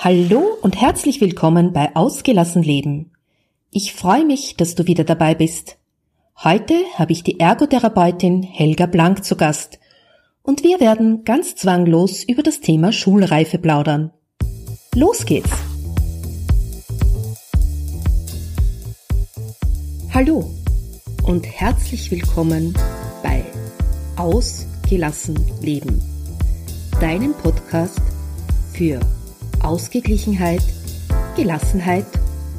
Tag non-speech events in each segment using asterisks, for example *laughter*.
Hallo und herzlich willkommen bei Ausgelassen Leben. Ich freue mich, dass du wieder dabei bist. Heute habe ich die Ergotherapeutin Helga Blank zu Gast und wir werden ganz zwanglos über das Thema Schulreife plaudern. Los geht's! Hallo und herzlich willkommen bei Ausgelassen Leben, deinem Podcast für Ausgeglichenheit, Gelassenheit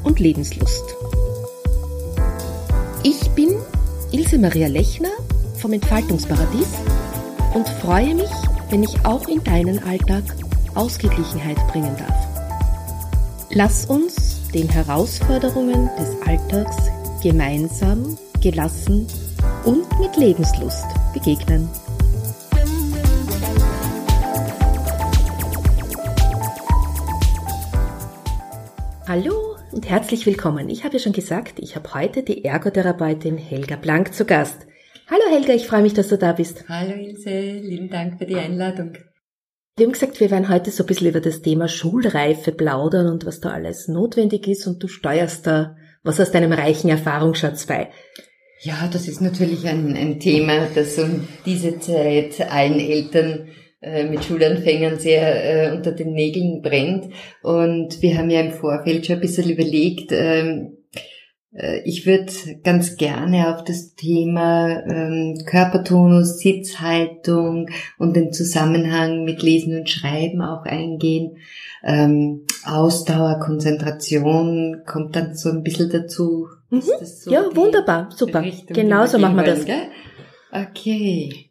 und Lebenslust. Ich bin Ilse Maria Lechner vom Entfaltungsparadies und freue mich, wenn ich auch in deinen Alltag Ausgeglichenheit bringen darf. Lass uns den Herausforderungen des Alltags gemeinsam, gelassen und mit Lebenslust begegnen. Hallo und herzlich willkommen. Ich habe ja schon gesagt, ich habe heute die Ergotherapeutin Helga Blank zu Gast. Hallo Helga, ich freue mich, dass du da bist. Hallo Ilse, lieben Dank für die Einladung. Wir haben gesagt, wir werden heute so ein bisschen über das Thema Schulreife plaudern und was da alles notwendig ist und du steuerst da was aus deinem reichen Erfahrungsschatz bei. Ja, das ist natürlich ein, ein Thema, das um diese Zeit allen Eltern äh, mit Schulanfängern sehr äh, unter den Nägeln brennt. Und wir haben ja im Vorfeld schon ein bisschen überlegt, ähm, äh, ich würde ganz gerne auf das Thema ähm, Körpertonus, Sitzhaltung und den Zusammenhang mit Lesen und Schreiben auch eingehen. Ähm, Ausdauer, Konzentration kommt dann so ein bisschen dazu. Mhm. So ja, wunderbar, super. Genauso machen wir das. Gell? Okay.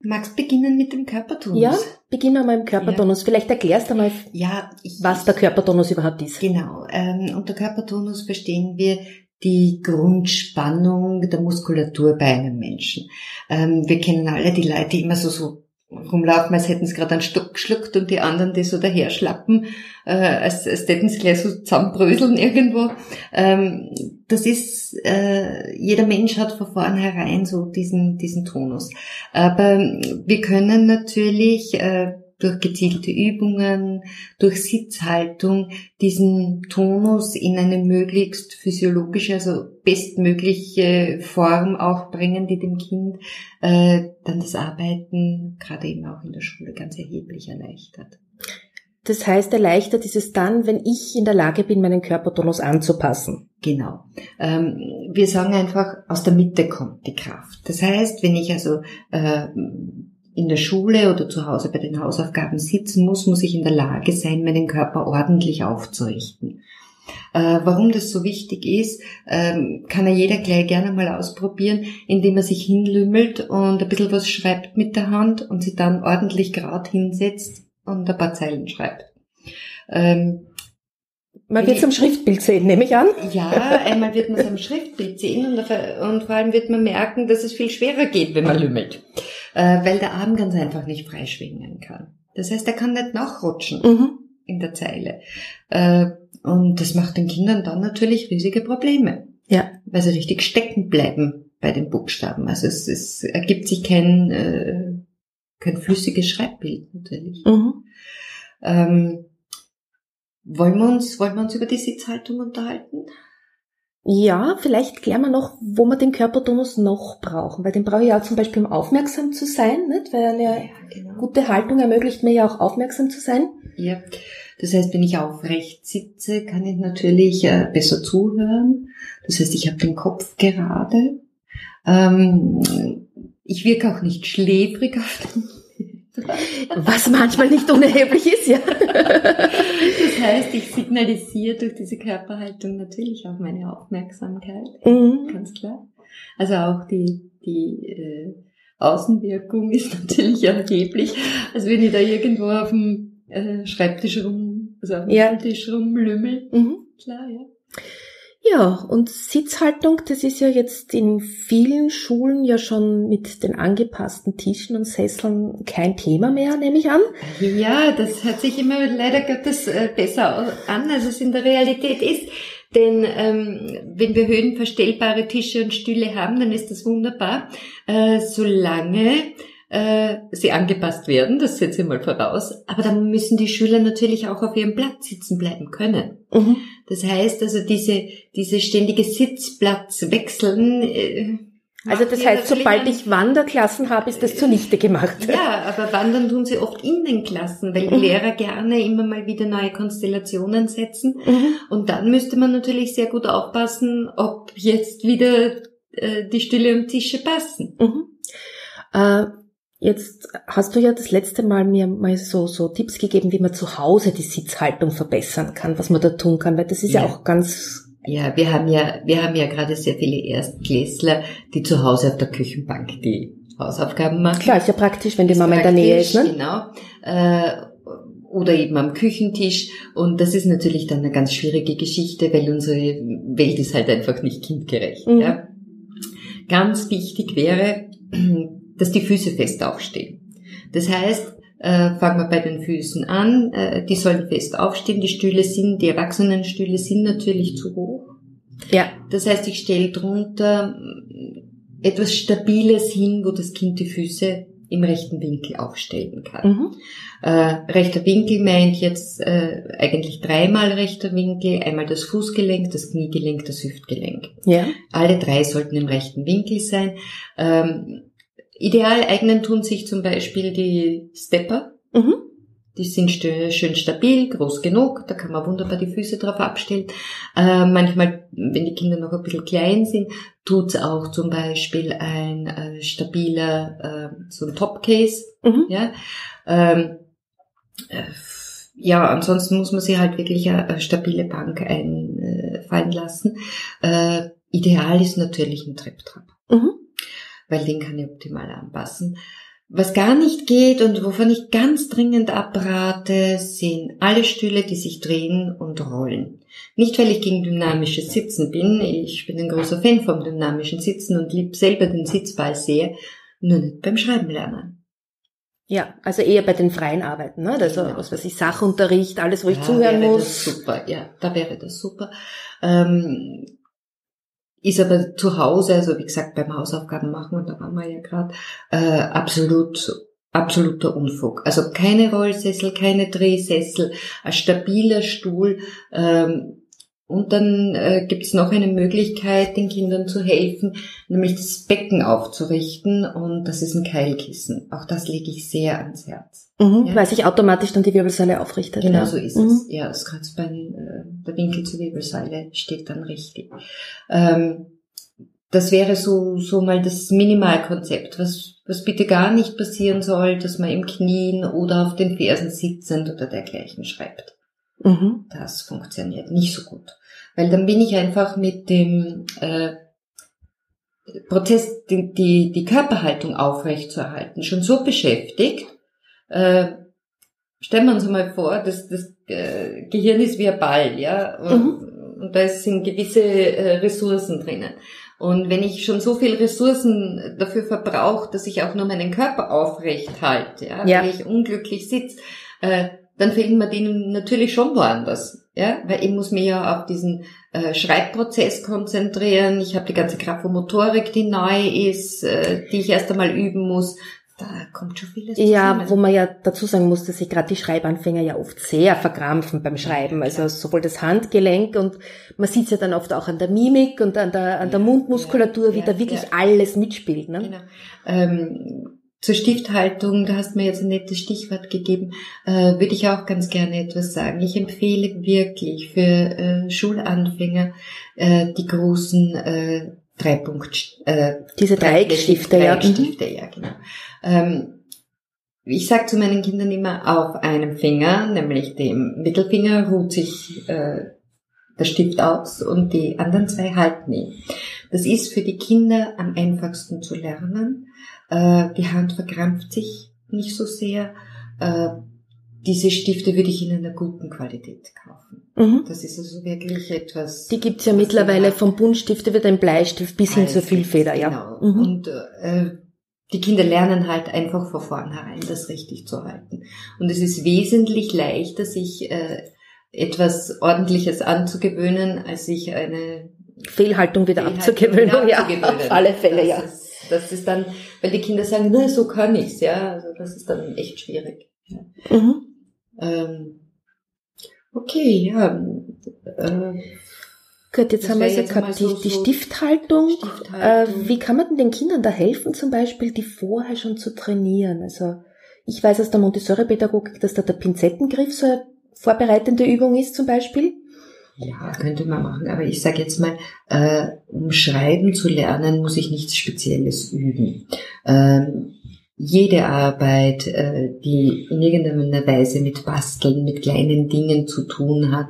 Magst beginnen mit dem Körpertonus? Ja, beginnen wir mal im Körpertonus. Ja. Vielleicht erklärst du mal, ja, ich, was der Körpertonus überhaupt ist. Genau. Ähm, unter Körpertonus verstehen wir die Grundspannung der Muskulatur bei einem Menschen. Ähm, wir kennen alle die Leute, die immer so, so rumlaufen, als hätten sie gerade einen Stock geschluckt und die anderen, die so daher schlappen, äh, als, als hätten sie gleich so zusammenbröseln irgendwo. Ähm, das ist, äh, jeder Mensch hat von vornherein so diesen, diesen Tonus. Aber wir können natürlich äh, durch gezielte Übungen, durch Sitzhaltung diesen Tonus in eine möglichst physiologische, also bestmögliche Form auch bringen, die dem Kind äh, dann das Arbeiten gerade eben auch in der Schule ganz erheblich erleichtert. Das heißt, erleichtert ist es dann, wenn ich in der Lage bin, meinen Körpertonus anzupassen. Genau. Ähm, wir sagen einfach, aus der Mitte kommt die Kraft. Das heißt, wenn ich also äh, in der Schule oder zu Hause bei den Hausaufgaben sitzen muss, muss ich in der Lage sein, meinen Körper ordentlich aufzurichten. Äh, warum das so wichtig ist, ähm, kann ja jeder gleich gerne mal ausprobieren, indem er sich hinlümmelt und ein bisschen was schreibt mit der Hand und sich dann ordentlich gerade hinsetzt und ein paar Zeilen schreibt. Ähm, man wird es am Schriftbild sehen, nehme ich an. Ja, einmal wird man es am Schriftbild sehen und, und, vor allem wird man merken, dass es viel schwerer geht, wenn man lümmelt. Äh, weil der Arm ganz einfach nicht freischwingen kann. Das heißt, er kann nicht nachrutschen mhm. in der Zeile. Äh, und das macht den Kindern dann natürlich riesige Probleme. Ja. Weil sie richtig stecken bleiben bei den Buchstaben. Also es, es ergibt sich kein, äh, kein flüssiges Schreibbild natürlich. Mhm. Ähm, wollen wir uns, wollen wir uns über die Sitzhaltung unterhalten? Ja, vielleicht klären wir noch, wo wir den Körpertonus noch brauchen, weil den brauche ich ja zum Beispiel, um aufmerksam zu sein, nicht? weil eine ja, genau. gute Haltung ermöglicht mir ja auch aufmerksam zu sein. Ja, das heißt, wenn ich aufrecht sitze, kann ich natürlich äh, besser zuhören. Das heißt, ich habe den Kopf gerade. Ähm, ich wirke auch nicht schläfrig auf den was manchmal nicht unerheblich ist, ja. Das heißt, ich signalisiere durch diese Körperhaltung natürlich auch meine Aufmerksamkeit, mhm. ganz klar. Also auch die, die äh, Außenwirkung ist *laughs* natürlich erheblich. Also wenn ich da irgendwo auf dem äh, Schreibtisch rum, also auf dem ja. Schreibtisch rumlümmel, mhm. klar, ja. Ja, und Sitzhaltung, das ist ja jetzt in vielen Schulen ja schon mit den angepassten Tischen und Sesseln kein Thema mehr, nehme ich an. Ja, das hört sich immer leider Gottes äh, besser an, als es in der Realität ist. Denn ähm, wenn wir höhenverstellbare Tische und Stühle haben, dann ist das wunderbar, äh, solange äh, sie angepasst werden, das setze ich mal voraus, aber dann müssen die Schüler natürlich auch auf ihrem Platz sitzen bleiben können. Mhm. Das heißt also, diese, diese ständige Sitzplatzwechseln, äh, also das heißt, sobald ich Wanderklassen habe, ist das zunichte gemacht. Ja, aber wandern tun sie oft in den Klassen, weil die mhm. Lehrer gerne immer mal wieder neue Konstellationen setzen. Mhm. Und dann müsste man natürlich sehr gut aufpassen, ob jetzt wieder äh, die Stühle und Tische passen. Mhm. Äh, Jetzt hast du ja das letzte Mal mir mal so, so Tipps gegeben, wie man zu Hause die Sitzhaltung verbessern kann, was man da tun kann, weil das ist ja, ja auch ganz ja, wir haben ja, wir haben ja gerade sehr viele Erstklässler, die zu Hause auf der Küchenbank die Hausaufgaben machen. Klar, ist ja praktisch, wenn die Mama in der Nähe ist, ne? Genau. Äh, oder eben am Küchentisch. Und das ist natürlich dann eine ganz schwierige Geschichte, weil unsere Welt ist halt einfach nicht kindgerecht. Mhm. Ja. Ganz wichtig wäre, dass die Füße fest aufstehen. Das heißt, äh, fangen wir bei den Füßen an. Äh, die sollen fest aufstehen. Die Stühle sind, die Erwachsenenstühle sind natürlich zu hoch. Ja. Das heißt, ich stelle drunter etwas Stabiles hin, wo das Kind die Füße im rechten Winkel aufstellen kann. Mhm. Äh, rechter Winkel meint jetzt äh, eigentlich dreimal rechter Winkel, einmal das Fußgelenk, das Kniegelenk, das Hüftgelenk. Ja. Alle drei sollten im rechten Winkel sein. Ähm, Ideal eignen tun sich zum Beispiel die Stepper. Mhm. Die sind schön stabil, groß genug, da kann man wunderbar die Füße drauf abstellen. Äh, manchmal, wenn die Kinder noch ein bisschen klein sind, tut's auch zum Beispiel ein äh, stabiler, äh, so ein Topcase. Mhm. Ja? Ähm, äh, ja, ansonsten muss man sie halt wirklich eine, eine stabile Bank einfallen lassen. Äh, ideal ist natürlich ein Trepptrap. Mhm weil den kann ich optimal anpassen. Was gar nicht geht und wovon ich ganz dringend abrate, sind alle Stühle, die sich drehen und rollen. Nicht, weil ich gegen dynamisches Sitzen bin, ich bin ein großer Fan vom dynamischen Sitzen und lieb selber den Sitzball sehr, nur nicht beim Schreiben lernen. Ja, also eher bei den freien Arbeiten, ne? Also genau. was weiß ich, Sachunterricht, alles, wo ich ja, zuhören wäre muss. Das super, ja, da wäre das super. Ähm, ist aber zu Hause, also wie gesagt, beim Hausaufgaben machen, und da waren wir ja gerade, äh, absolut absoluter Unfug. Also keine Rollsessel, keine Drehsessel, ein stabiler Stuhl. Ähm, und dann äh, gibt es noch eine Möglichkeit, den Kindern zu helfen, nämlich das Becken aufzurichten. Und das ist ein Keilkissen. Auch das lege ich sehr ans Herz. Mhm, ja? Weil sich automatisch dann die Wirbelsäule aufrichtet. Genau ja. so ist mhm. es. Ja, das Kreuzbein, äh, der Winkel zur Wirbelsäule steht dann richtig. Ähm, das wäre so, so mal das Minimalkonzept, was, was bitte gar nicht passieren soll, dass man im Knien oder auf den Fersen sitzend oder dergleichen schreibt. Mhm. Das funktioniert nicht so gut. Weil dann bin ich einfach mit dem äh, Protest, die, die, die Körperhaltung aufrechtzuerhalten, schon so beschäftigt. Äh, stellen wir uns mal vor, dass das äh, Gehirn ist wie ein Ball, ja, und, mhm. und da sind gewisse äh, Ressourcen drinnen. Und wenn ich schon so viel Ressourcen dafür verbrauche, dass ich auch nur meinen Körper aufrecht halte, ja, ja. weil ich unglücklich sitze, äh, dann fehlen mir denen natürlich schon woanders. Ja, weil ich muss mich ja auf diesen äh, Schreibprozess konzentrieren. Ich habe die ganze Graphomotorik, die neu ist, äh, die ich erst einmal üben muss. Da kommt schon vieles zusammen. Ja, wo man ja dazu sagen muss, dass sich gerade die Schreibanfänger ja oft sehr verkrampfen beim Schreiben. Also sowohl das Handgelenk und man sieht es ja dann oft auch an der Mimik und an der, an der Mundmuskulatur, ja, wie ja, da wirklich ja. alles mitspielt. Ne? Genau. Ähm, zur Stifthaltung, da hast du mir jetzt ein nettes Stichwort gegeben, äh, würde ich auch ganz gerne etwas sagen. Ich empfehle wirklich für äh, Schulanfänger äh, die großen äh, Dreipunkt, äh, diese Dreieckstifte, ja. Dreieckstifte, ja, genau. Ähm, ich sage zu meinen Kindern immer, auf einem Finger, nämlich dem Mittelfinger, ruht sich äh, der Stift aus und die anderen zwei halten ihn. Das ist für die Kinder am einfachsten zu lernen äh, die Hand verkrampft sich nicht so sehr. Äh, diese Stifte würde ich in einer guten Qualität kaufen. Mhm. Das ist also wirklich etwas. Die gibt's ja mittlerweile vom Buntstifte wird ein Bleistift bis hin zur Füllfeder, ja. Genau. Mhm. Und äh, die Kinder lernen halt einfach von vornherein, das richtig zu halten. Und es ist wesentlich leichter, sich äh, etwas Ordentliches anzugewöhnen, als sich eine Fehlhaltung wieder Fehlhaltung abzugewöhnen. Wieder ja, abzugewöhnen. auf alle Fälle, das ja. Das ist dann, weil die Kinder sagen, na, so kann ich's, ja. Also das ist dann echt schwierig. Ja. Mhm. Ähm, okay, ja. Äh, Gut, jetzt haben wir ja gehabt, die, die Stifthaltung. Stifthaltung. Äh, wie kann man denn den Kindern da helfen, zum Beispiel, die vorher schon zu trainieren? Also ich weiß aus der Montessori-Pädagogik, dass da der Pinzettengriff so eine vorbereitende Übung ist zum Beispiel. Ja, könnte man machen. Aber ich sage jetzt mal, äh, um Schreiben zu lernen, muss ich nichts Spezielles üben. Ähm, jede Arbeit, äh, die in irgendeiner Weise mit Basteln, mit kleinen Dingen zu tun hat,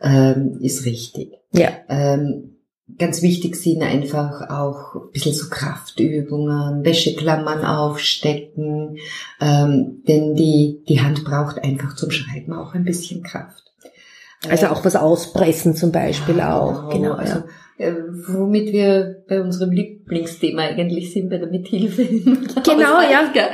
ähm, ist richtig. Ja. Ähm, ganz wichtig sind einfach auch ein bisschen so Kraftübungen, Wäscheklammern aufstecken, ähm, denn die, die Hand braucht einfach zum Schreiben auch ein bisschen Kraft. Also auch was auspressen zum Beispiel ja, auch. Genau, genau also ja äh, womit wir bei unserem Lieblingsthema eigentlich sind, bei der Mithilfe. Genau, ja. ja.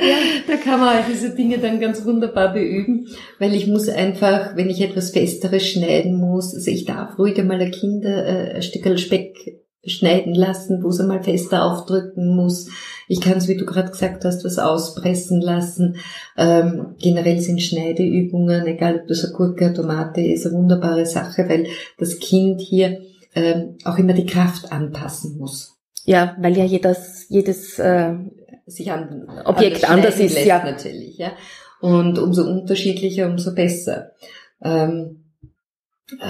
Da kann man all diese Dinge dann ganz wunderbar beüben, weil ich muss einfach, wenn ich etwas Festeres schneiden muss, also ich darf ruhig einmal ein Kind äh, ein Stück Speck schneiden lassen, wo es einmal fester aufdrücken muss. Ich kann es, wie du gerade gesagt hast, was auspressen lassen. Ähm, generell sind Schneideübungen, egal ob das eine Gurke, eine Tomate ist, eine wunderbare Sache, weil das Kind hier ähm, auch immer die Kraft anpassen muss. Ja, weil ja jedes, jedes äh, sich an Objekt anders, ist, ja. natürlich, ja. Und umso unterschiedlicher, umso besser. Ähm, äh,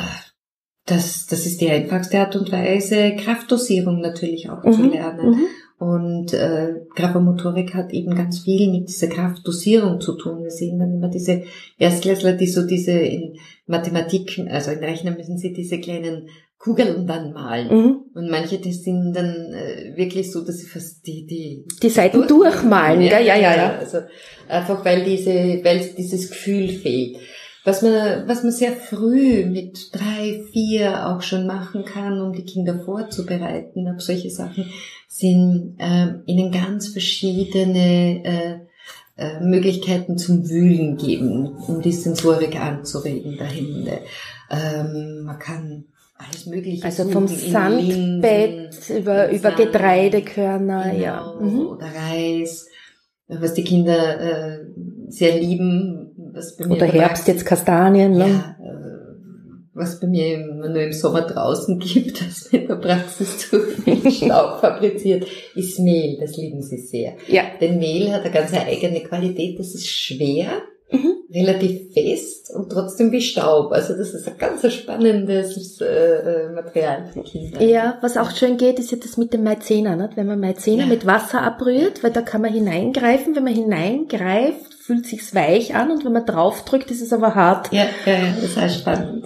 das, das ist die einfachste Art und Weise, Kraftdosierung natürlich auch mhm. zu lernen. Mhm. Und äh, Grafomotorik hat eben ganz viel mit dieser Kraftdosierung zu tun. Wir sehen dann immer diese Erstklässler, die so diese in Mathematik, also in Rechnen müssen sie diese kleinen Kugeln dann malen. Mhm. Und manche, die sind dann äh, wirklich so, dass sie fast die, die, die Seiten durchmalen, ja, ja, ja, ja. Also einfach weil diese, weil dieses Gefühl fehlt. Was man, was man sehr früh mit drei, vier auch schon machen kann, um die Kinder vorzubereiten auf solche Sachen, sind äh, ihnen ganz verschiedene äh, äh, Möglichkeiten zum Wühlen geben, um die Sensorik anzuregen Hände. Ähm, man kann alles Mögliche. Also vom Sandbett über, über Sand, Getreidekörner, genau, ja. Mhm. Oder Reis, was die Kinder äh, sehr lieben. Was bei mir oder Herbst jetzt Kastanien, ne? Ja, äh, was bei mir nur im Sommer draußen *laughs* gibt, das in der Praxis durch *laughs* Staub fabriziert, ist Mehl. Das lieben sie sehr. Ja. Denn Mehl hat eine ganz eigene Qualität. Das ist schwer Mhm. Relativ fest und trotzdem wie Staub. Also das ist ein ganz spannendes äh, äh, Material für Kinder. Ja, was auch schön geht, ist ja das mit dem Maizena. Nicht? Wenn man Maizena ja. mit Wasser abrührt, weil da kann man hineingreifen. Wenn man hineingreift, fühlt sich's weich an und wenn man draufdrückt, ist es aber hart. Ja, ja, ja das ist auch spannend.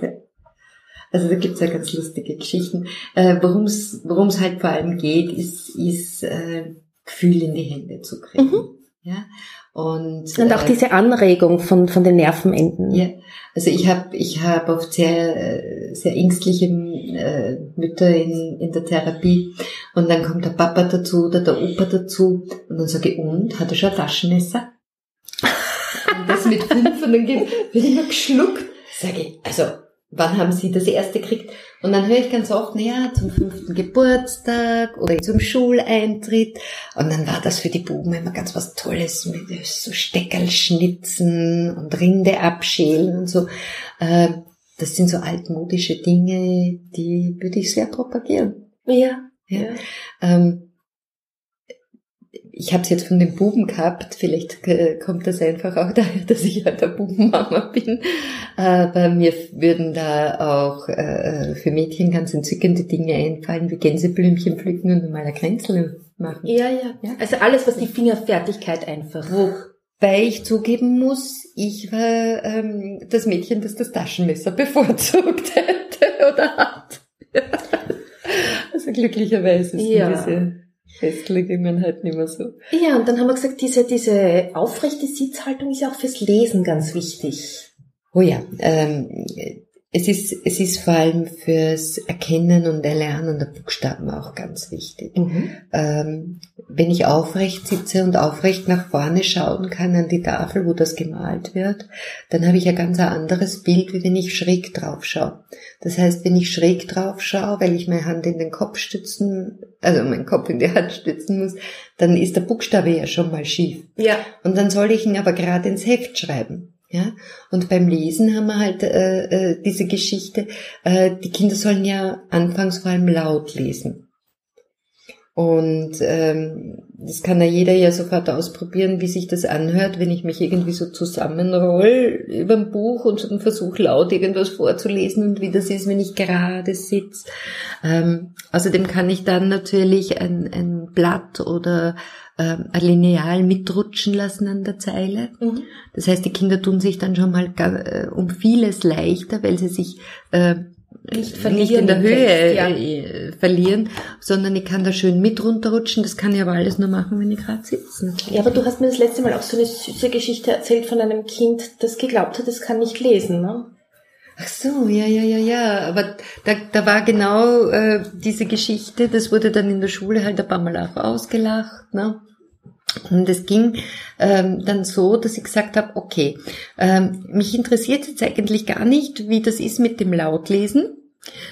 Also da gibt's ja ganz lustige Geschichten. Äh, Worum es halt vor allem geht, ist, ist äh, Gefühl in die Hände zu kriegen. Mhm. Ja, und, und auch äh, diese Anregung von, von den Nervenenden. Ja, also ich habe ich hab oft sehr, sehr ängstliche äh, Mütter in, in der Therapie und dann kommt der Papa dazu oder der Opa dazu und dann sage ich, und, hat er schon ein Taschenmesser? Das mit fünf und dann wird immer geschluckt. Sage ich, also wann haben Sie das erste gekriegt? Und dann höre ich ganz oft, naja, zum fünften Geburtstag oder zum Schuleintritt. Und dann war das für die Buben immer ganz was Tolles mit so Steckerlschnitzen und Rinde abschälen und so. Ähm, das sind so altmodische Dinge, die würde ich sehr propagieren. Ja. ja. ja. Ähm, ich habe es jetzt von den Buben gehabt, vielleicht äh, kommt das einfach auch *laughs* daher, dass ich halt eine Bubenmama bin. Aber mir würden da auch äh, für Mädchen ganz entzückende Dinge einfallen, wie Gänseblümchen pflücken und mal ein Kränzel machen. Ja, ja, ja. Also alles, was die Fingerfertigkeit einfach. Wobei ich zugeben muss, ich war ähm, das Mädchen, das das Taschenmesser *laughs* bevorzugt hätte oder hat. *laughs* also glücklicherweise sind ja. diese Festlegungen halt nicht mehr so. Ja, und dann haben wir gesagt, diese, diese aufrechte Sitzhaltung ist ja auch fürs Lesen ganz wichtig. Oh ja, ähm, es ist, es ist vor allem fürs Erkennen und Erlernen der Buchstaben auch ganz wichtig. Mhm. Ähm, wenn ich aufrecht sitze und aufrecht nach vorne schauen kann an die Tafel, wo das gemalt wird, dann habe ich ein ganz anderes Bild, wie wenn ich schräg drauf schaue. Das heißt, wenn ich schräg drauf schaue, weil ich meine Hand in den Kopf stützen, also meinen Kopf in die Hand stützen muss, dann ist der Buchstabe ja schon mal schief. Ja. Und dann soll ich ihn aber gerade ins Heft schreiben. Ja, und beim Lesen haben wir halt äh, äh, diese Geschichte, äh, die Kinder sollen ja anfangs vor allem laut lesen. Und ähm, das kann ja jeder ja sofort ausprobieren, wie sich das anhört, wenn ich mich irgendwie so zusammenroll über ein Buch und versuche laut irgendwas vorzulesen und wie das ist, wenn ich gerade sitze. Ähm, außerdem kann ich dann natürlich ein, ein Blatt oder ähm, ein Lineal mitrutschen lassen an der Zeile. Mhm. Das heißt, die Kinder tun sich dann schon mal äh, um vieles leichter, weil sie sich äh, nicht, nicht in der Höhe Text, ja. äh, verlieren, sondern ich kann da schön mit runterrutschen. Das kann ich aber alles nur machen, wenn ich gerade sitze. Ja, aber du hast mir das letzte Mal auch so eine süße Geschichte erzählt von einem Kind, das geglaubt hat, es kann nicht lesen, ne? Ach so, ja, ja, ja, ja. Aber da, da war genau äh, diese Geschichte, das wurde dann in der Schule halt ein paar Mal auch ausgelacht, ne? Und es ging ähm, dann so, dass ich gesagt habe, okay, ähm, mich interessiert jetzt eigentlich gar nicht, wie das ist mit dem Lautlesen,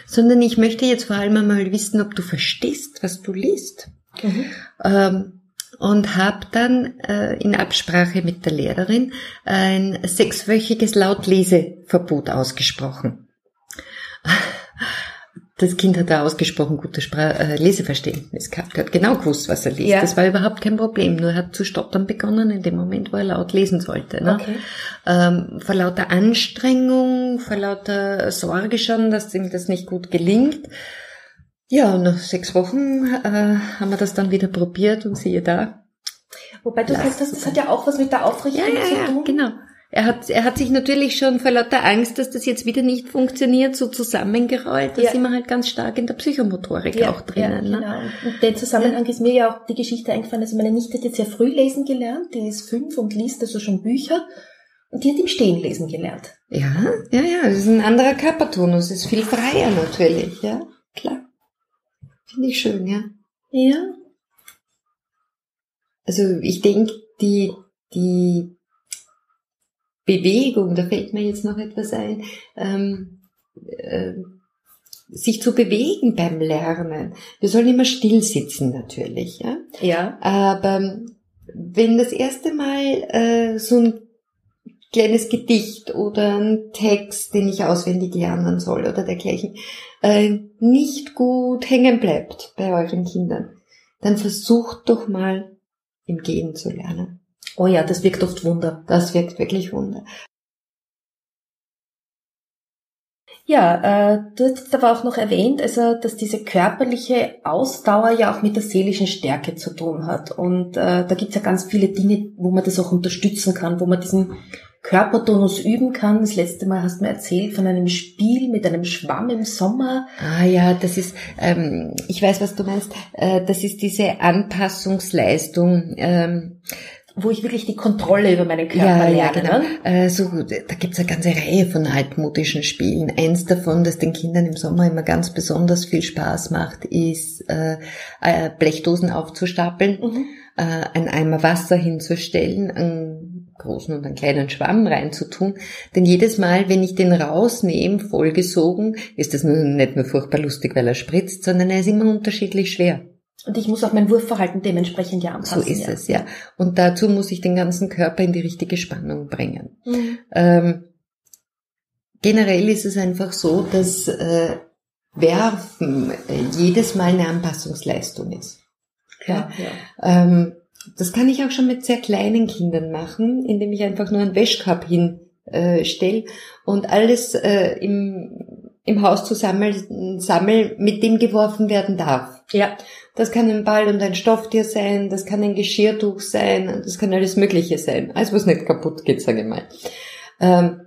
sondern ich möchte jetzt vor allem einmal wissen, ob du verstehst, was du liest. Mhm. Ähm, und habe dann äh, in Absprache mit der Lehrerin ein sechswöchiges Lautleseverbot ausgesprochen. Das Kind hat da ausgesprochen gute Spra äh, Leseverständnis gehabt. Er hat genau gewusst, was er liest. Ja. Das war überhaupt kein Problem. Nur er hat zu stottern begonnen in dem Moment, wo er laut lesen sollte. Ne? Okay. Ähm, vor lauter Anstrengung, vor lauter Sorge schon, dass ihm das nicht gut gelingt. Ja, nach sechs Wochen äh, haben wir das dann wieder probiert und siehe da. Wobei du sagst, das, das hat ja auch was mit der Aufrichtung ja, ja, zu tun. Ja, genau. Er hat, er hat sich natürlich schon vor lauter Angst, dass das jetzt wieder nicht funktioniert, so zusammengerollt. Da ja. sind wir halt ganz stark in der Psychomotorik ja, auch drinnen. Ja, ne? genau. Ne? Und den Zusammenhang ist mir ja auch die Geschichte eingefallen. Also meine Nichte hat jetzt sehr früh lesen gelernt. Die ist fünf und liest also schon Bücher. Und die hat im Stehen lesen gelernt. Ja, ja, ja. Das ist ein anderer Körpertonus. Das ist viel freier natürlich, ja. Klar. Finde ich schön, ja. Ja. Also ich denke, die, die Bewegung, da fällt mir jetzt noch etwas ein, ähm, äh, sich zu bewegen beim Lernen. Wir sollen immer still sitzen natürlich, ja. Ja. Aber wenn das erste Mal äh, so ein kleines Gedicht oder ein Text, den ich auswendig lernen soll oder dergleichen, äh, nicht gut hängen bleibt bei euren Kindern, dann versucht doch mal im Gehen zu lernen. Oh ja, das wirkt oft Wunder. Das wirkt wirklich Wunder. Ja, äh, du hast jetzt aber auch noch erwähnt, also dass diese körperliche Ausdauer ja auch mit der seelischen Stärke zu tun hat. Und äh, da gibt's ja ganz viele Dinge, wo man das auch unterstützen kann, wo man diesen Körpertonus üben kann. Das letzte Mal hast du mir erzählt von einem Spiel mit einem Schwamm im Sommer. Ah ja, das ist, ähm, ich weiß, was du meinst, äh, das ist diese Anpassungsleistung. Ähm, wo ich wirklich die Kontrolle über meinen Körper ja, lerne. Ja, genau. Ne? Äh, so, da gibt's eine ganze Reihe von altmodischen Spielen. Eins davon, das den Kindern im Sommer immer ganz besonders viel Spaß macht, ist äh, äh, Blechdosen aufzustapeln, mhm. äh, ein Eimer Wasser hinzustellen, einen großen und einen kleinen Schwamm reinzutun. Denn jedes Mal, wenn ich den rausnehme, vollgesogen, ist das nicht nur furchtbar lustig, weil er spritzt, sondern er ist immer unterschiedlich schwer. Und ich muss auch mein Wurfverhalten dementsprechend ja anpassen. So ist ja. es, ja. Und dazu muss ich den ganzen Körper in die richtige Spannung bringen. Mhm. Ähm, generell ist es einfach so, dass äh, Werfen äh, jedes Mal eine Anpassungsleistung ist. Ja, ja. Ähm, das kann ich auch schon mit sehr kleinen Kindern machen, indem ich einfach nur einen Wäschkorb hinstelle äh, und alles äh, im, im Haus zusammen sammel, mit dem geworfen werden darf. Ja. Das kann ein Ball und ein Stofftier sein, das kann ein Geschirrtuch sein, das kann alles Mögliche sein. Alles, was nicht kaputt geht, sage ich mal. Ähm,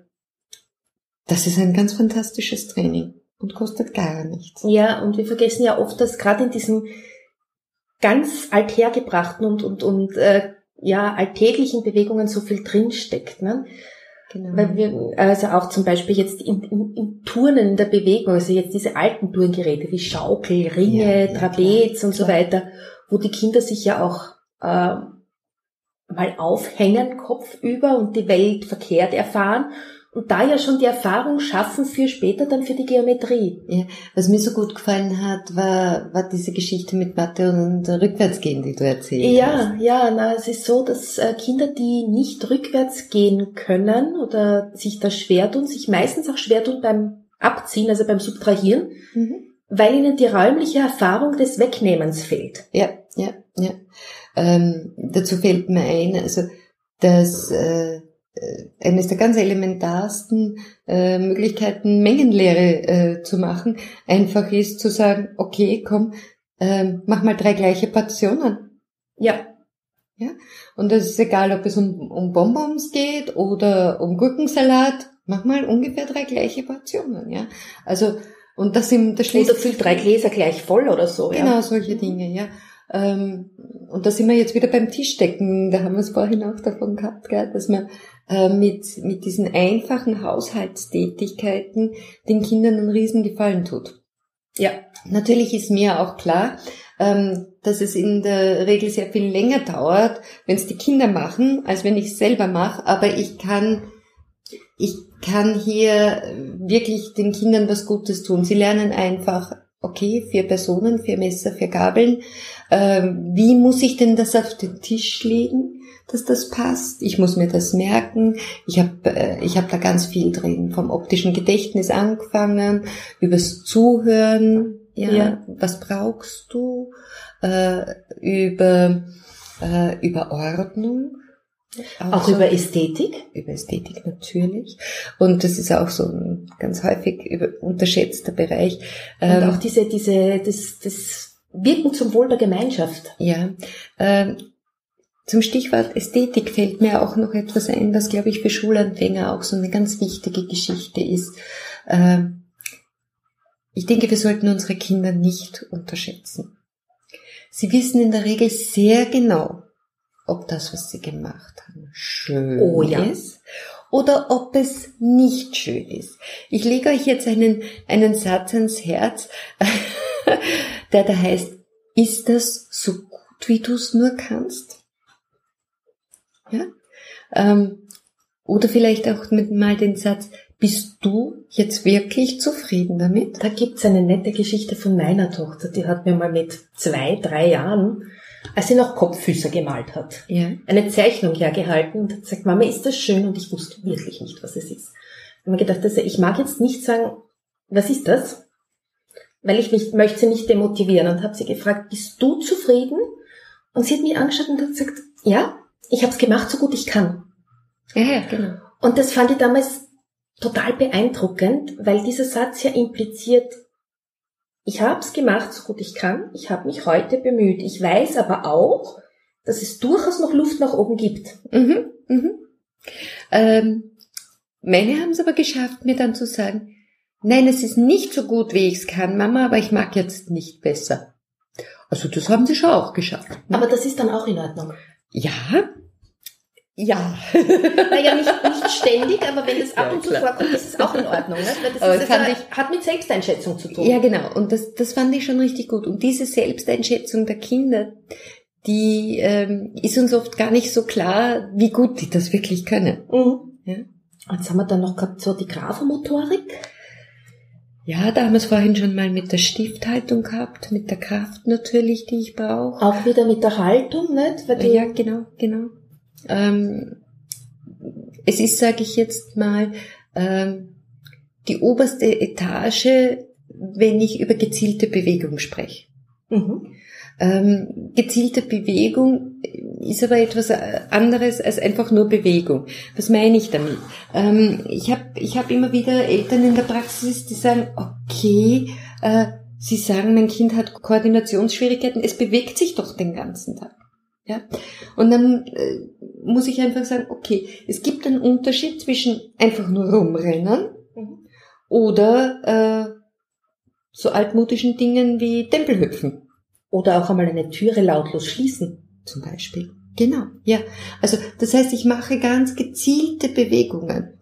das ist ein ganz fantastisches Training und kostet gar nichts. Ja, und wir vergessen ja oft, dass gerade in diesen ganz althergebrachten und, und, und äh, ja, alltäglichen Bewegungen so viel drinsteckt. Ne? Genau. Weil wir, also auch zum Beispiel jetzt im, im, im Turnen in der Bewegung, also jetzt diese alten Turngeräte wie Schaukel, Ringe, ja, Trapez klar, und so klar. weiter, wo die Kinder sich ja auch äh, mal aufhängen, kopfüber und die Welt verkehrt erfahren und da ja schon die Erfahrung schaffen für später dann für die Geometrie. Ja, was mir so gut gefallen hat, war, war diese Geschichte mit Mathe und Rückwärtsgehen, die du erzählt ja, hast. Ja, ja, na, es ist so, dass äh, Kinder, die nicht rückwärts gehen können oder sich da schwer tun, sich meistens auch schwer tun beim Abziehen, also beim Subtrahieren, mhm. weil ihnen die räumliche Erfahrung des Wegnehmens fehlt. Ja, ja, ja. Ähm, dazu fällt mir ein, also dass äh, äh, eines der ganz elementarsten äh, Möglichkeiten, Mengenlehre äh, zu machen, einfach ist zu sagen, okay, komm, äh, mach mal drei gleiche Portionen. Ja. Ja. Und es ist egal, ob es um, um Bonbons geht oder um Gurkensalat, mach mal ungefähr drei gleiche Portionen, ja. Also, und das im, das schließt. Oder füllt drei Gläser gleich voll oder so, Genau, ja. solche Dinge, ja. Ähm, und da sind wir jetzt wieder beim Tischdecken. Da haben wir es vorhin auch davon gehabt, gell, dass man äh, mit, mit diesen einfachen Haushaltstätigkeiten den Kindern einen Riesengefallen tut. Ja, natürlich ist mir auch klar, ähm, dass es in der Regel sehr viel länger dauert, wenn es die Kinder machen, als wenn ich es selber mache. Aber ich kann, ich kann hier wirklich den Kindern was Gutes tun. Sie lernen einfach, okay, vier Personen, vier Messer, vier Gabeln. Ähm, wie muss ich denn das auf den Tisch legen? dass das passt. Ich muss mir das merken. Ich habe äh, ich hab da ganz viel drin, vom optischen Gedächtnis angefangen, übers Zuhören, ja, ja. was brauchst du, äh, über, äh, über Ordnung. Auch, auch so, über Ästhetik? Über Ästhetik natürlich. Und das ist auch so ein ganz häufig unterschätzter Bereich. Und ähm, auch diese, diese, das, das Wirken zum Wohl der Gemeinschaft. Ja, ähm, zum Stichwort Ästhetik fällt mir auch noch etwas ein, was, glaube ich, für Schulanfänger auch so eine ganz wichtige Geschichte ist. Ähm, ich denke, wir sollten unsere Kinder nicht unterschätzen. Sie wissen in der Regel sehr genau, ob das, was sie gemacht haben, schön oh, ja. ist oder ob es nicht schön ist. Ich lege euch jetzt einen, einen Satz ans Herz, *laughs* der da heißt, ist das so gut, wie du es nur kannst? Ja? Ähm, oder vielleicht auch mit mal den Satz, bist du jetzt wirklich zufrieden damit? Da gibt's eine nette Geschichte von meiner Tochter, die hat mir mal mit zwei, drei Jahren, als sie noch Kopffüße gemalt hat, ja. eine Zeichnung hergehalten und hat gesagt, Mama, ist das schön? Und ich wusste wirklich nicht, was es ist. Ich habe mir gedacht, also ich mag jetzt nicht sagen, was ist das? Weil ich nicht, möchte sie nicht demotivieren und habe sie gefragt, bist du zufrieden? Und sie hat mich angeschaut und hat gesagt, ja, ich habe es gemacht, so gut ich kann. Ja, ja, genau. Und das fand ich damals total beeindruckend, weil dieser Satz ja impliziert, ich habe es gemacht, so gut ich kann, ich habe mich heute bemüht. Ich weiß aber auch, dass es durchaus noch Luft nach oben gibt. Mhm, mhm. Ähm, meine haben es aber geschafft, mir dann zu sagen, nein, es ist nicht so gut, wie ich es kann, Mama, aber ich mag jetzt nicht besser. Also das haben sie schon auch geschafft. Ne? Aber das ist dann auch in Ordnung. Ja, ja. *laughs* naja, nicht, nicht ständig, aber wenn das ab ja, und zu vorkommt, ist es auch in Ordnung. Ne? Weil das, ist, das also, ich, hat mit Selbsteinschätzung zu tun. Ja, genau. Und das, das fand ich schon richtig gut. Und diese Selbsteinschätzung der Kinder, die ähm, ist uns oft gar nicht so klar, wie gut die das wirklich können. Mhm. Ja? Jetzt haben wir dann noch gehabt, so die Grafomotorik. Ja, da haben wir es vorhin schon mal mit der Stifthaltung gehabt, mit der Kraft natürlich, die ich brauche. Auch wieder mit der Haltung, nicht? Weil ja, genau, genau. Ähm, es ist, sage ich jetzt mal, ähm, die oberste Etage, wenn ich über gezielte Bewegung spreche. Mhm. Ähm, gezielte Bewegung ist aber etwas anderes als einfach nur Bewegung. Was meine ich damit? Ähm, ich habe ich hab immer wieder Eltern in der Praxis, die sagen, okay, äh, sie sagen, mein Kind hat Koordinationsschwierigkeiten, es bewegt sich doch den ganzen Tag. Ja? Und dann äh, muss ich einfach sagen, okay, es gibt einen Unterschied zwischen einfach nur rumrennen mhm. oder äh, so altmodischen Dingen wie Tempelhüpfen. Oder auch einmal eine Türe lautlos schließen. Zum Beispiel. Genau, ja. Also das heißt, ich mache ganz gezielte Bewegungen.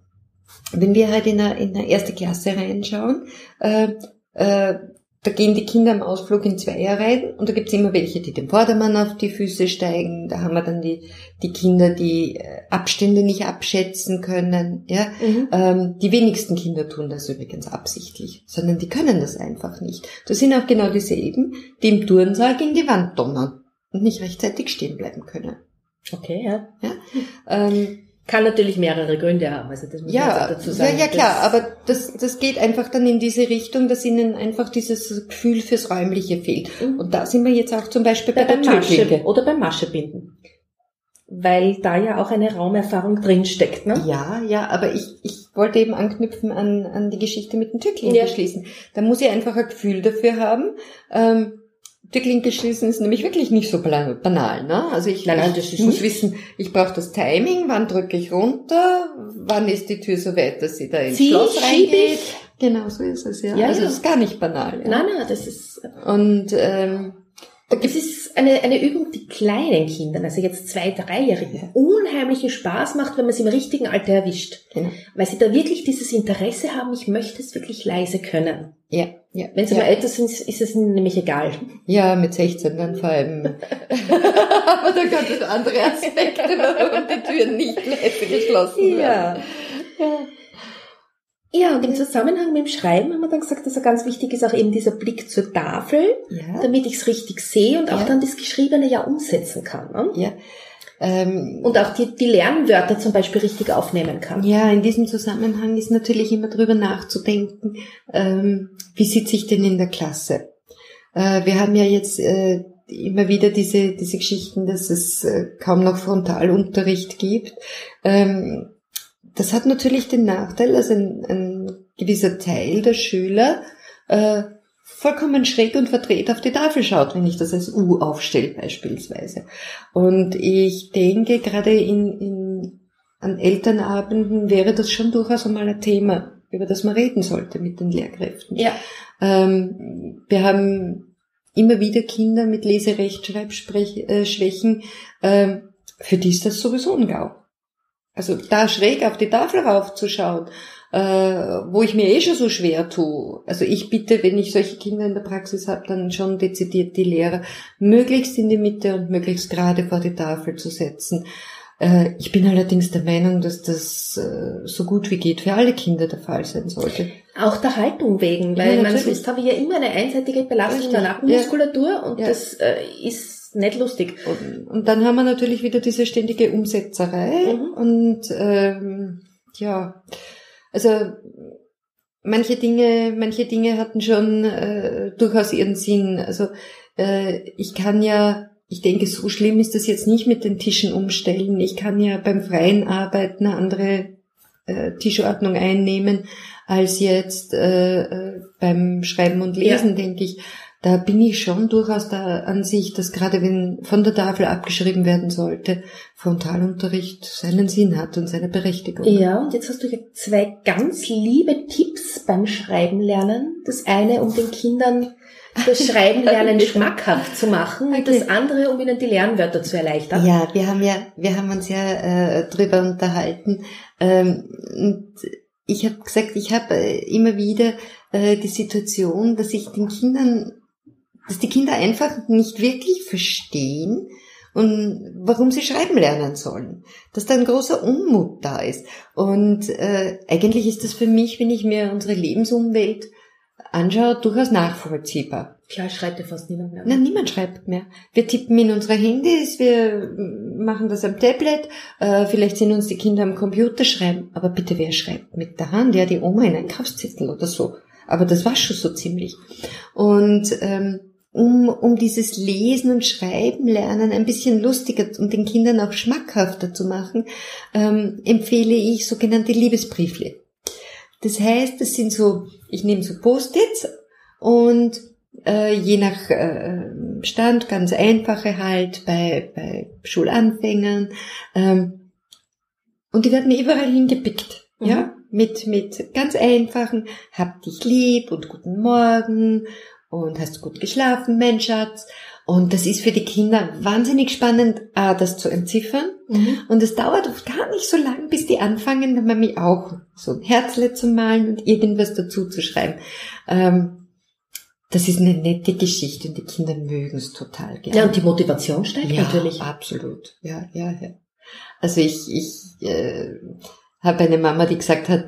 wenn wir halt in eine, in eine erste Klasse reinschauen, äh, äh, da gehen die Kinder am Ausflug in Zweierreihen und da gibt's immer welche, die dem Vordermann auf die Füße steigen. Da haben wir dann die, die Kinder, die äh, Abstände nicht abschätzen können. Ja? Mhm. Ähm, die wenigsten Kinder tun das übrigens absichtlich, sondern die können das einfach nicht. Das sind auch genau dieselben, die im Turnsaal gegen die Wand donnern und nicht rechtzeitig stehen bleiben können. Okay, ja. ja? Ähm, kann natürlich mehrere Gründe haben, also das muss ja, man dazu sagen. Ja, ja klar, aber das, das geht einfach dann in diese Richtung, dass ihnen einfach dieses Gefühl fürs Räumliche fehlt. Mhm. Und da sind wir jetzt auch zum Beispiel bei, bei der Masche oder beim Maschebinden. Weil da ja auch eine Raumerfahrung drinsteckt, ne? Ja, ja, aber ich, ich wollte eben anknüpfen an, an die Geschichte mit dem Türklinke ja. schließen. Da muss ich einfach ein Gefühl dafür haben. Ähm, die Klinke schließen ist nämlich wirklich nicht so banal. Ne? Also ich, nein, ich muss wissen, ich brauche das Timing, wann drücke ich runter, wann ist die Tür so weit, dass sie da ins Zieh, Schloss reingeht. Genau so ist es, ja. ja also ja. das ist gar nicht banal. Ja. Nein, nein, das ist... Und ähm, da gibt es eine, eine Übung, die kleinen Kindern, also jetzt zwei, dreijährige, unheimlichen Spaß macht, wenn man sie im richtigen Alter erwischt. Genau. Weil sie da wirklich dieses Interesse haben, ich möchte es wirklich leise können. Ja, ja. Wenn sie ja. mal älter sind, ist es nämlich egal. Ja, mit 16 dann vor allem. *laughs* Aber da gab es andere Aspekte, warum die Türen nicht leise geschlossen werden. Ja. ja. Ja, und im Zusammenhang mit dem Schreiben haben wir dann gesagt, dass er ganz wichtig ist auch eben dieser Blick zur Tafel, ja. damit ich es richtig sehe und auch ja. dann das Geschriebene ja umsetzen kann. Ne? Ja. Ähm, und auch die, die Lernwörter zum Beispiel richtig aufnehmen kann. Ja, in diesem Zusammenhang ist natürlich immer drüber nachzudenken, ähm, wie sitze ich denn in der Klasse? Äh, wir haben ja jetzt äh, immer wieder diese, diese Geschichten, dass es äh, kaum noch Frontalunterricht gibt. Ähm, das hat natürlich den Nachteil, dass ein, ein gewisser Teil der Schüler äh, vollkommen schräg und verdreht auf die Tafel schaut, wenn ich das als U aufstelle beispielsweise. Und ich denke, gerade in, in, an Elternabenden wäre das schon durchaus einmal ein Thema, über das man reden sollte mit den Lehrkräften. Ja. Ähm, wir haben immer wieder Kinder mit Leserechtschreibschwächen, äh, äh, für die ist das sowieso ein GAU. Also da schräg auf die Tafel raufzuschauen, äh, wo ich mir eh schon so schwer tue. Also ich bitte, wenn ich solche Kinder in der Praxis habe, dann schon dezidiert die Lehrer, möglichst in die Mitte und möglichst gerade vor die Tafel zu setzen. Äh, ich bin allerdings der Meinung, dass das äh, so gut wie geht für alle Kinder der Fall sein sollte. Auch der Haltung wegen, weil ja, man sonst habe ich ja immer eine einseitige Belastung der Nackenmuskulatur ja. und ja. das äh, ist nicht lustig. Und, und, dann haben wir natürlich wieder diese ständige Umsetzerei mhm. und ähm, ja, also manche Dinge, manche Dinge hatten schon äh, durchaus ihren Sinn. Also äh, ich kann ja, ich denke, so schlimm ist das jetzt nicht mit den Tischen umstellen. Ich kann ja beim freien Arbeiten eine andere äh, Tischordnung einnehmen als jetzt äh, äh beim Schreiben und Lesen, ja. denke ich da bin ich schon durchaus der Ansicht, dass gerade wenn von der Tafel abgeschrieben werden sollte, Frontalunterricht seinen Sinn hat und seine Berechtigung. Ja, und jetzt hast du ja zwei ganz liebe Tipps beim Schreiben lernen. Das eine, um den Kindern das Schreiben *laughs* lernen schmackhaft zu machen und okay. das andere, um ihnen die Lernwörter zu erleichtern. Ja, wir haben ja, wir haben uns ja äh, drüber unterhalten. Ähm, und ich habe gesagt, ich habe äh, immer wieder äh, die Situation, dass ich den Kindern dass die Kinder einfach nicht wirklich verstehen und warum sie schreiben lernen sollen. Dass da ein großer Unmut da ist. Und äh, eigentlich ist das für mich, wenn ich mir unsere Lebensumwelt anschaue, durchaus nachvollziehbar. Klar schreibt ja fast niemand mehr. Nein, niemand schreibt mehr. Wir tippen in unsere Handys, wir machen das am Tablet, äh, vielleicht sind uns die Kinder am Computer schreiben, aber bitte wer schreibt mit der Hand? Ja, die Oma in Einkaufszettel oder so. Aber das war schon so ziemlich. Und ähm, um, um dieses Lesen und Schreiben lernen ein bisschen lustiger und den Kindern auch schmackhafter zu machen, ähm, empfehle ich sogenannte Liebesbriefle. Das heißt, das sind so, ich nehme so Post-its und äh, je nach äh, Stand ganz einfache halt bei, bei Schulanfängern ähm, und die werden überall hingepickt, mhm. ja, mit mit ganz einfachen, hab dich lieb und guten Morgen und hast du gut geschlafen, mein Schatz. Und das ist für die Kinder wahnsinnig spannend, A, das zu entziffern. Mhm. Und es dauert oft gar nicht so lang, bis die anfangen, der Mami auch so ein Herzle zu malen und irgendwas dazu zu schreiben. Ähm, das ist eine nette Geschichte und die Kinder mögen es total gerne. Ja, und die Motivation steigt ja, natürlich. absolut. Ja, ja, ja. Also ich, ich äh, habe eine Mama, die gesagt hat,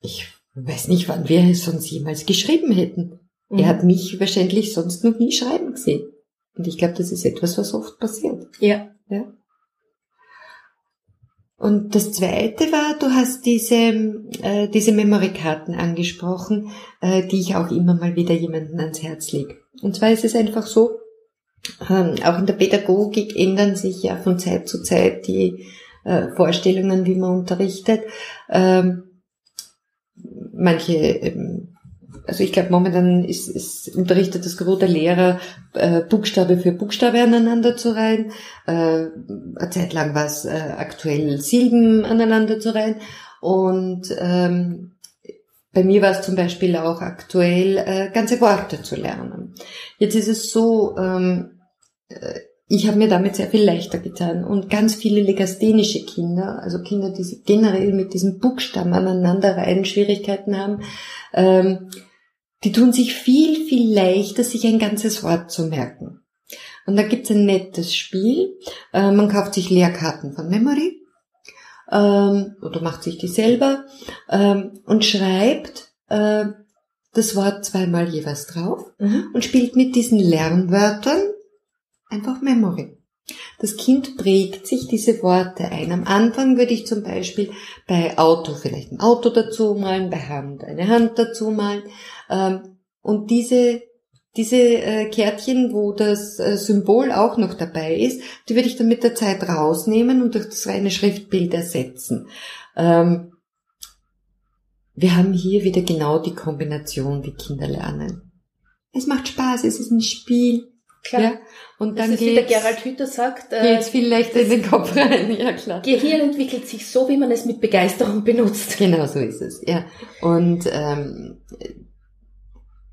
ich weiß nicht, wann wir es sonst jemals geschrieben hätten. Mhm. Er hat mich wahrscheinlich sonst noch nie schreiben gesehen. Und ich glaube, das ist etwas, was oft passiert. Ja. ja. Und das Zweite war, du hast diese, äh, diese Memory-Karten angesprochen, äh, die ich auch immer mal wieder jemanden ans Herz lege. Und zwar ist es einfach so, ähm, auch in der Pädagogik ändern sich ja von Zeit zu Zeit die äh, Vorstellungen, wie man unterrichtet. Ähm, manche ähm, also ich glaube, momentan ist, ist unterrichtet das Gros der Lehrer, äh, Buchstabe für Buchstabe aneinander zu reihen. Äh, eine Zeit lang war es äh, aktuell Silben aneinander zu reihen. Und ähm, bei mir war es zum Beispiel auch aktuell, äh, ganze Worte zu lernen. Jetzt ist es so, ähm, äh, ich habe mir damit sehr viel leichter getan. Und ganz viele legasthenische Kinder, also Kinder, die generell mit diesem Buchstaben aneinander reihen Schwierigkeiten haben, ähm, die tun sich viel, viel leichter, sich ein ganzes Wort zu merken. Und da gibt's ein nettes Spiel. Äh, man kauft sich Leerkarten von Memory ähm, oder macht sich die selber ähm, und schreibt äh, das Wort zweimal jeweils drauf mhm. und spielt mit diesen Lernwörtern einfach Memory. Das Kind prägt sich diese Worte ein. Am Anfang würde ich zum Beispiel bei Auto vielleicht ein Auto dazu malen, bei Hand eine Hand dazu malen. Ähm, und diese, diese äh, Kärtchen, wo das äh, Symbol auch noch dabei ist, die würde ich dann mit der Zeit rausnehmen und durch das reine Schriftbild ersetzen. Ähm, wir haben hier wieder genau die Kombination, wie Kinder lernen. Es macht Spaß, es ist ein Spiel, Klar. Ja? Und dann ist, wie der Gerald Hüther sagt, äh, geht's viel leichter in den Kopf rein. Ja, klar. Gehirn entwickelt sich so, wie man es mit Begeisterung benutzt. Genau so ist es, ja. Und ähm,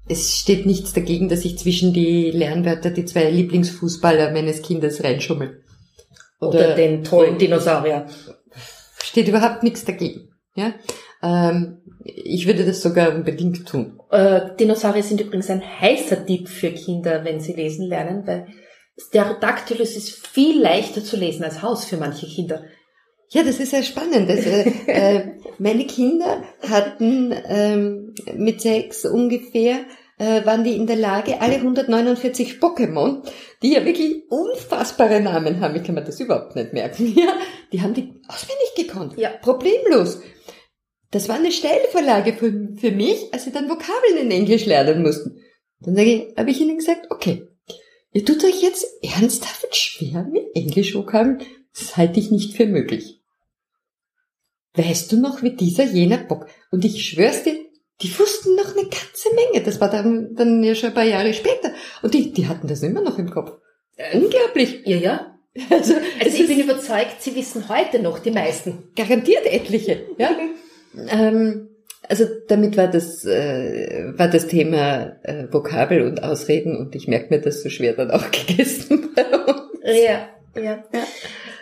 es steht nichts dagegen, dass ich zwischen die Lernwörter die zwei Lieblingsfußballer meines Kindes reinschummel. Oder, Oder den tollen Dinosaurier. Steht überhaupt nichts dagegen. Ja? Ähm, ich würde das sogar unbedingt tun. Äh, Dinosaurier sind übrigens ein heißer Tipp für Kinder, wenn sie lesen lernen, weil Stereodactylus ist viel leichter zu lesen als Haus für manche Kinder. Ja, das ist sehr spannend. Also, äh, *laughs* meine Kinder hatten ähm, mit sechs ungefähr, äh, waren die in der Lage, alle 149 Pokémon, die ja wirklich unfassbare Namen haben, ich kann mir das überhaupt nicht merken, *laughs* ja, die haben die auswendig gekonnt. Ja. Problemlos. Das war eine Steilvorlage für, für mich, als sie dann Vokabeln in Englisch lernen mussten. Dann habe ich ihnen gesagt, okay, ihr tut euch jetzt ernsthaft schwer mit Englischvokabeln. Das halte ich nicht für möglich. Weißt du noch, wie dieser jener Bock? Und ich schwör's dir, die wussten noch eine ganze Menge. Das war dann, dann ja schon ein paar Jahre später. Und die, die hatten das immer noch im Kopf. Unglaublich. Ja, ja. Also, also ich bin überzeugt, sie wissen heute noch die meisten. Garantiert etliche. Ja. *laughs* Ähm, also damit war das, äh, war das Thema äh, Vokabel und Ausreden und ich merke mir das so schwer dann auch *laughs* gegessen. ja, ja, ja.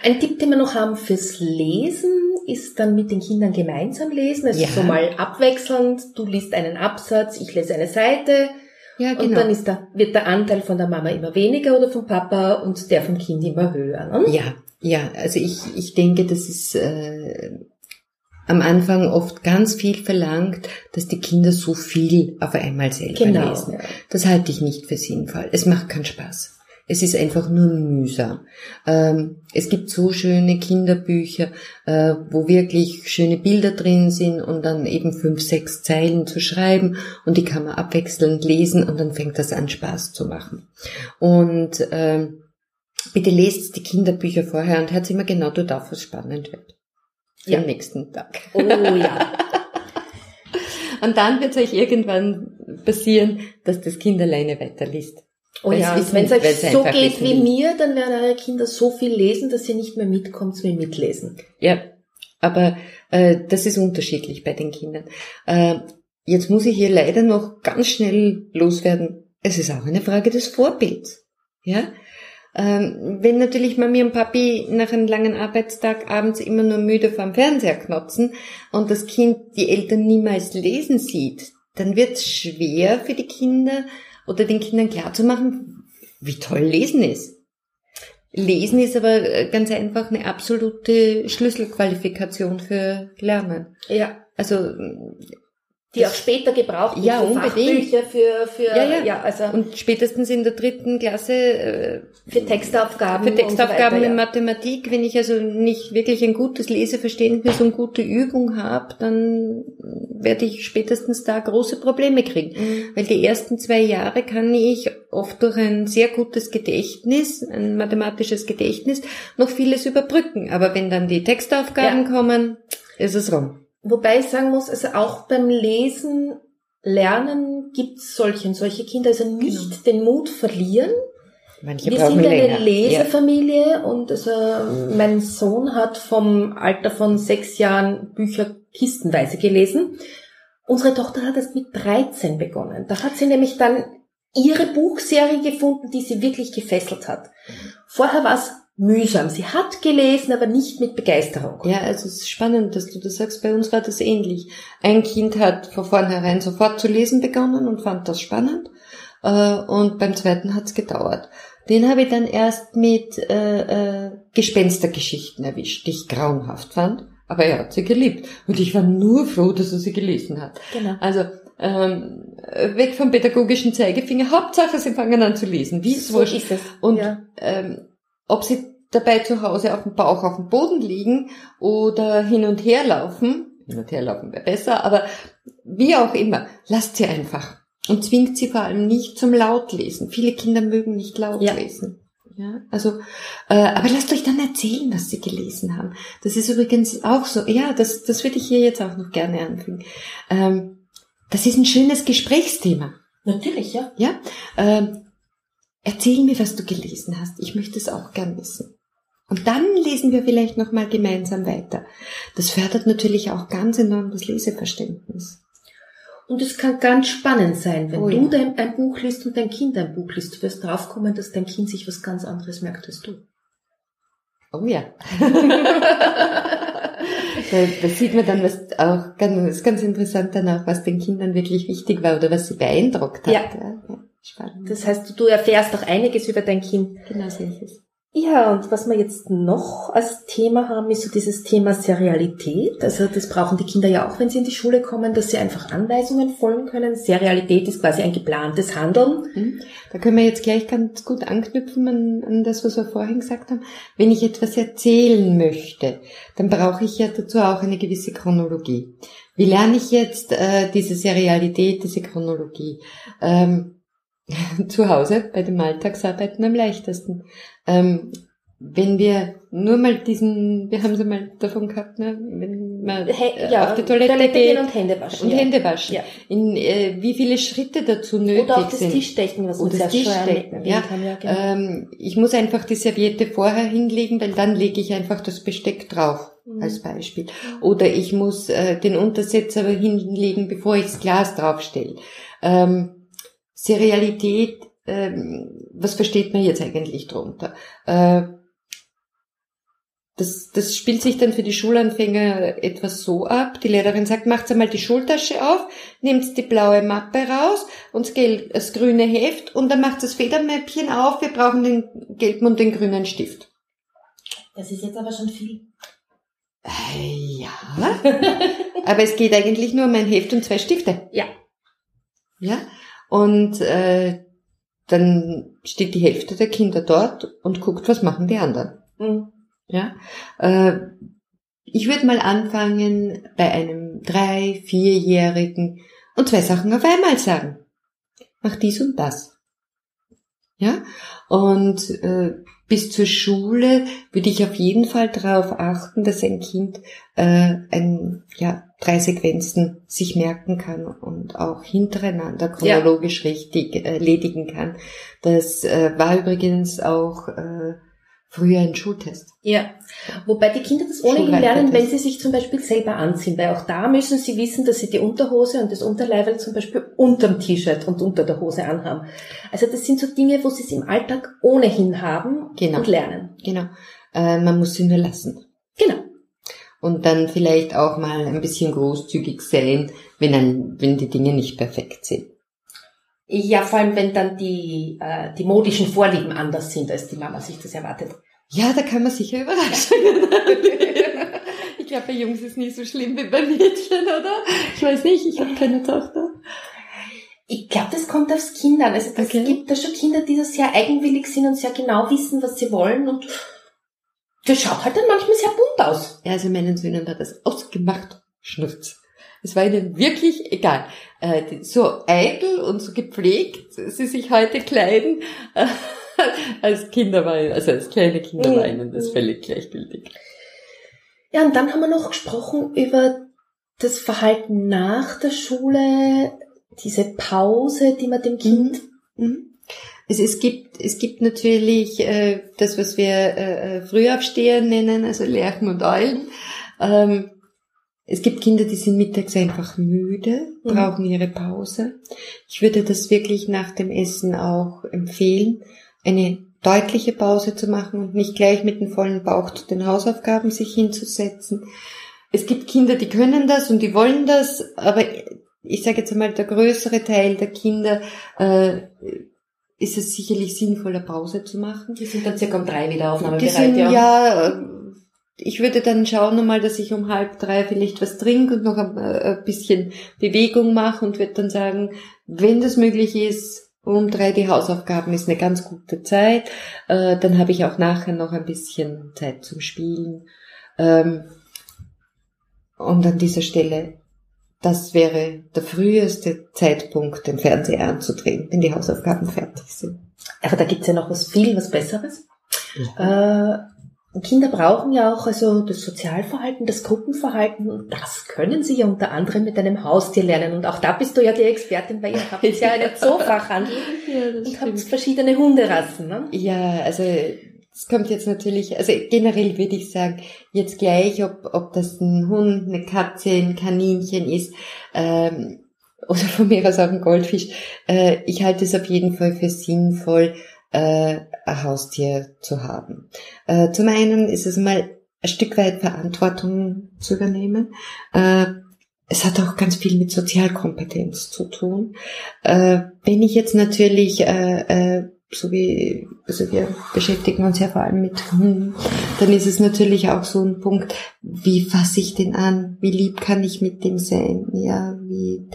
Ein Tipp, den wir noch haben fürs Lesen, ist dann mit den Kindern gemeinsam lesen. Also ja. so mal abwechselnd. Du liest einen Absatz, ich lese eine Seite. Ja, genau. Und dann ist da, wird der Anteil von der Mama immer weniger oder vom Papa und der vom Kind immer höher. Ne? Ja, ja. Also ich, ich denke, das ist äh, am Anfang oft ganz viel verlangt, dass die Kinder so viel auf einmal selber genau. lesen. Das halte ich nicht für sinnvoll. Es macht keinen Spaß. Es ist einfach nur mühsam. Ähm, es gibt so schöne Kinderbücher, äh, wo wirklich schöne Bilder drin sind und dann eben fünf, sechs Zeilen zu schreiben und die kann man abwechselnd lesen und dann fängt das an Spaß zu machen. Und ähm, bitte lest die Kinderbücher vorher und hört immer genau dort auf, was spannend wird ja. am nächsten Tag. Oh ja. *laughs* Und dann wird es euch irgendwann passieren, dass das Kind alleine weiterliest. Oh ja, wenn es euch so geht wie mir, dann werden eure Kinder so viel lesen, dass ihr nicht mehr mitkommt zum Mitlesen. Ja, aber äh, das ist unterschiedlich bei den Kindern. Äh, jetzt muss ich hier leider noch ganz schnell loswerden. Es ist auch eine Frage des Vorbilds. Ja, Ähm, wenn natürlich Mami und Papi nach einem langen Arbeitstag abends immer nur müde vorm Fernseher knotzen und das Kind die Eltern niemals lesen sieht, dann wird es schwer für die Kinder oder den Kindern klarzumachen, wie toll Lesen ist. Lesen ist aber äh, ganz einfach eine absolute Schlüsselqualifikation für Lernen. Ja. Also die auch später gebraucht ja, für unbedingt. Fachbücher, für, für ja, ja. ja, also und spätestens in der dritten Klasse äh, für Textaufgaben. Für Textaufgaben weiter, in Mathematik, wenn ich also nicht wirklich ein gutes Leseverständnis und gute Übung habe, dann werde ich spätestens da große Probleme kriegen. Mhm. Weil die ersten zwei Jahre kann ich oft durch ein sehr gutes Gedächtnis, ein mathematisches Gedächtnis, noch vieles überbrücken. Aber wenn dann die Textaufgaben kommen, ist es rum. Wobei ich sagen muss, also auch beim Lesen, Lernen gibt es solche und solche Kinder, also nicht genau. den Mut verlieren. Manche Wir sind eine Lesefamilie ja. und also mein Sohn hat vom Alter von sechs Jahren Bücher kistenweise gelesen. Unsere Tochter hat es mit 13 begonnen. Da hat sie nämlich dann ihre Buchserie gefunden, die sie wirklich gefesselt hat. Mhm. Vorher war es mühsam. Sie hat gelesen, aber nicht mit Begeisterung. Ja, also es ist spannend, dass du das sagst. Bei uns war das ähnlich. Ein Kind hat von vornherein sofort zu lesen begonnen und fand das spannend. Äh, und beim zweiten hat es gedauert. Den habe ich dann erst mit äh, äh, Gespenstergeschichten erwischt, die ich grauenhaft fand. Aber er hat sie geliebt. Und ich war nur froh, dass er sie gelesen hat. Genau. Also ähm, weg vom pädagogischen Zeigefinger. Hauptsache, sie fangen an zu lesen. Wie so wurscht. ist es. Und ja. ähm, ob sie dabei zu Hause auf dem Bauch auf dem Boden liegen oder hin und her laufen, hin und her laufen wäre besser, aber wie auch immer, lasst sie einfach und zwingt sie vor allem nicht zum Lautlesen. Viele Kinder mögen nicht laut ja. lesen. Ja, also, äh, aber lasst euch dann erzählen, was sie gelesen haben. Das ist übrigens auch so. Ja, das, das würde ich hier jetzt auch noch gerne anfügen. Ähm, das ist ein schönes Gesprächsthema. Natürlich, ja. Ja. Ähm, erzähl mir, was du gelesen hast. Ich möchte es auch gern wissen. Und dann lesen wir vielleicht nochmal gemeinsam weiter. Das fördert natürlich auch ganz enorm das Leseverständnis. Und es kann ganz spannend sein, wenn oh, du ja. dein, ein Buch liest und dein Kind ein Buch liest. Du wirst draufkommen, dass dein Kind sich was ganz anderes merkt als du. Oh ja. *laughs* da, da, sieht man dann, was auch ganz, ganz interessant dann auch, was den Kindern wirklich wichtig war oder was sie beeindruckt hat. Ja. ja. Spannend. Das heißt, du erfährst auch einiges über dein Kind. Genau so ist es. Ja, und was wir jetzt noch als Thema haben, ist so dieses Thema Serialität. Also das brauchen die Kinder ja auch, wenn sie in die Schule kommen, dass sie einfach Anweisungen folgen können. Serialität ist quasi ein geplantes Handeln. Mhm. Da können wir jetzt gleich ganz gut anknüpfen an, an das, was wir vorhin gesagt haben. Wenn ich etwas erzählen möchte, dann brauche ich ja dazu auch eine gewisse Chronologie. Wie lerne ich jetzt äh, diese Serialität, diese Chronologie? Ähm, *laughs* zu Hause bei dem Alltagsarbeiten am leichtesten. Ähm, wenn wir nur mal diesen, wir haben sie mal davon gehabt, ne, wenn man äh, ja, auf die Toilette, Toilette geht und Hände waschen. Und ja. Hände waschen. Ja. In, äh, wie viele Schritte dazu nötig sind. Oder auch das sind. Tischdecken, was Oder das Tischdecken, ja. Haben, ja genau. ähm, ich muss einfach die Serviette vorher hinlegen, weil dann lege ich einfach das Besteck drauf, mhm. als Beispiel. Oder ich muss äh, den Untersetzer hinlegen, bevor ich das Glas draufstelle. Ähm, Serialität, ähm, was versteht man jetzt eigentlich drunter? Äh, das, das spielt sich dann für die Schulanfänger etwas so ab. Die Lehrerin sagt, macht einmal die Schultasche auf, nehmt die blaue Mappe raus und das, grüne Heft und dann macht das Federmäppchen auf, wir brauchen den gelben und den grünen Stift. Das ist jetzt aber schon viel. Äh, ja, aber es geht eigentlich nur um ein Heft und zwei Stifte. Ja. Ja, und äh, dann steht die Hälfte der Kinder dort und guckt, was machen die anderen. Mhm. Ja, äh, ich würde mal anfangen bei einem drei, vierjährigen und zwei Sachen auf einmal sagen. Mach dies und das. Ja, und äh, bis zur Schule würde ich auf jeden Fall darauf achten, dass ein Kind äh, ein, ja, drei Sequenzen sich merken kann und auch hintereinander chronologisch ja. richtig äh, erledigen kann. Das äh, war übrigens auch äh, früher ein Schultest. Ja, wobei die Kinder das ohnehin lernen, wenn sie sich zum Beispiel selber anziehen, weil auch da müssen sie wissen, dass sie die Unterhose und das Unterleibe zum Beispiel unterm T-Shirt und unter der Hose anhaben. Also das sind so Dinge, wo sie es im Alltag ohnehin haben genau. und lernen. Genau. Äh, man muss sie nur lassen. Und dann vielleicht auch mal ein bisschen großzügig sein, wenn, ein, wenn die Dinge nicht perfekt sind. Ja, vor allem wenn dann die, äh, die modischen Vorlieben anders sind, als die Mama sich das erwartet. Ja, da kann man sicher überraschen. *laughs* ich glaube, bei Jungs ist nicht so schlimm wie bei Mädchen, oder? Ich weiß nicht, ich habe keine Tochter. Ich glaube, das kommt aufs Kind an. Also es okay. gibt da schon Kinder, die da sehr eigenwillig sind und sehr genau wissen, was sie wollen und das schaut halt dann manchmal sehr bunt aus. Ja, also meinen Söhnen hat das ausgemacht. Schnurz. Es war ihnen wirklich egal. Äh, so eitel und so gepflegt sie sich heute kleiden. als Kinder war, also als kleine Kinder war ihnen das völlig gleichgültig. Ja, und dann haben wir noch gesprochen über das Verhalten nach der Schule, diese Pause, die man dem Kind. Mhm. Also es gibt, es gibt natürlich äh, das, was wir äh, äh Frühaufsteher nennen, also Lerchen und Eulen. Ähm, es gibt Kinder, die sind mittags einfach müde, mhm. brauchen ihre Pause. Ich würde das wirklich nach dem Essen auch empfehlen, eine deutliche Pause zu machen und nicht gleich mit dem vollen Bauch zu den Hausaufgaben sich hinzusetzen. Es gibt Kinder, die können das und die wollen das, aber ich sage jetzt einmal, der größere Teil der Kinder äh, ist es sicherlich sinnvoller, Pause zu machen. Die sind dann circa um drei wieder aufnahmebereit, ja. ja ich würde dann schauen nochmal, dass ich um halb drei vielleicht was trinke und noch ein, äh, bisschen Bewegung mache und würde dann sagen, wenn das möglich ist, um drei die Hausaufgaben ist eine ganz gute Zeit. Äh, dann habe ich auch nachher noch ein bisschen Zeit zum Spielen. Ähm, und an dieser Stelle, das wäre der früheste Zeitpunkt, den Fernseher anzudrehen, wenn die Hausaufgaben fertig sind. Aber da gibt's ja noch was viel, was Besseres. Ja. Äh, Kinder brauchen ja auch also das Sozialverhalten, das Gruppenverhalten und das können sie ja unter anderem mit einem Haustier lernen. Und auch da bist du ja die Expertin, weil ihr habt *laughs* ja einen Zoofachhandel ja, und habt verschiedene Hunderassen. Ne? Ja, also es kommt jetzt natürlich, also generell würde ich sagen, jetzt gleich, ob, ob das ein Hund, eine Katze, ein Kaninchen ist, ähm, *laughs* oder von mir aus auch ein Goldfisch, äh, ich halte es auf jeden Fall für sinnvoll, äh, ein Haustier zu haben. Äh, zum einen ist es mal ein Stück weit Verantwortung zu übernehmen. Äh, es hat auch ganz viel mit Sozialkompetenz zu tun. Äh, wenn ich jetzt natürlich, äh, äh, so wie, also wir beschäftigen uns ja vor allem mit Hunden, dann ist es natürlich auch so ein Punkt, wie fasse ich den an? Wie lieb kann ich mit dem sein? Ja, wie,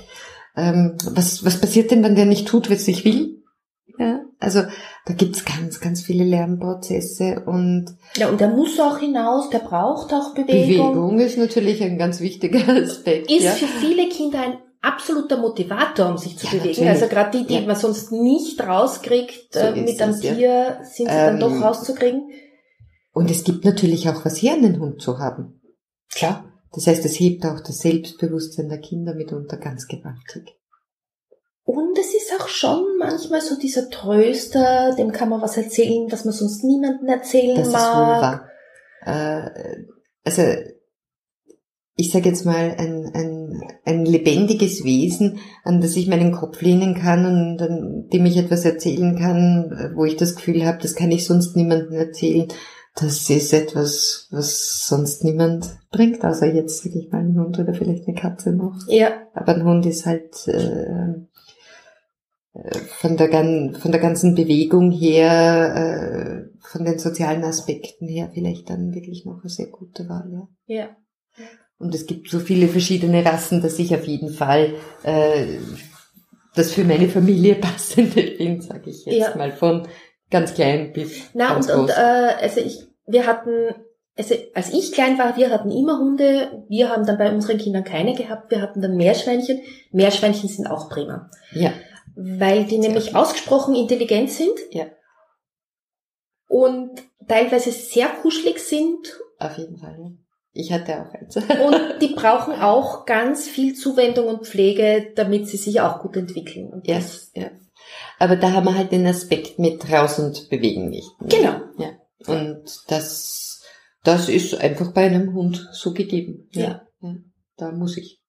ähm, was, was passiert denn, wenn der nicht tut, was ich will? Ja, also da gibt's ganz, ganz viele Lernprozesse und ja und der muss auch hinaus, der braucht auch Bewegung. Bewegung ist natürlich ein ganz wichtiger *laughs* Aspekt. Ist ja. für viele Kinder ein absoluter Motivator, um sich zu ja, bewegen. Natürlich. Also gerade die, die ja. man sonst nicht rauskriegt so äh, mit einem Tier, sind sie ähm, dann doch ähm, rauszukriegen. Und es gibt natürlich auch was her, einen Hund zu haben. Klar. Das heißt, es hebt auch das Selbstbewusstsein der Kinder mitunter ganz gewaltig. Und es ist auch schon manchmal so dieser Tröster, dem kann man was erzählen, was man sonst niemandem erzählen das mag. Ist wohl wahr. Äh, also ich sage jetzt mal, ein, ein, ein lebendiges Wesen, an das ich meinen Kopf lehnen kann und an dem ich etwas erzählen kann, wo ich das Gefühl habe, das kann ich sonst niemandem erzählen. Das ist etwas, was sonst niemand bringt, außer jetzt, sage ich mal, ein Hund oder vielleicht eine Katze noch. Ja. Aber ein Hund ist halt äh, von der, von der ganzen Bewegung her, äh, von den sozialen Aspekten her vielleicht dann wirklich noch eine sehr gute Wahl. Ja. ja. Und es gibt so viele verschiedene Rassen, dass ich auf jeden Fall äh, das für meine Familie *laughs* passende bin, sage ich jetzt ja. mal, von ganz klein bis Na, ganz und, groß. Und, äh, also ich, wir hatten also als ich klein war, wir hatten immer Hunde, wir haben dann bei unseren Kindern keine gehabt, wir hatten dann Meerschweinchen. Meerschweinchen sind auch prima. Ja weil die nämlich ausgesprochen intelligent sind. Ja. Und teilweise sehr kuschelig sind. Auf jeden Fall. Ich hatte auch eins. und *laughs* die brauchen auch ganz viel Zuwendung und Pflege, damit sie sich auch gut entwickeln. Und yes, ja. Aber da haben wir halt den Aspekt mit raus und bewegen nicht. Genau. Ja. Und das, das ist einfach bei einem Hund so gegeben. Ja. ja. Da muss ich.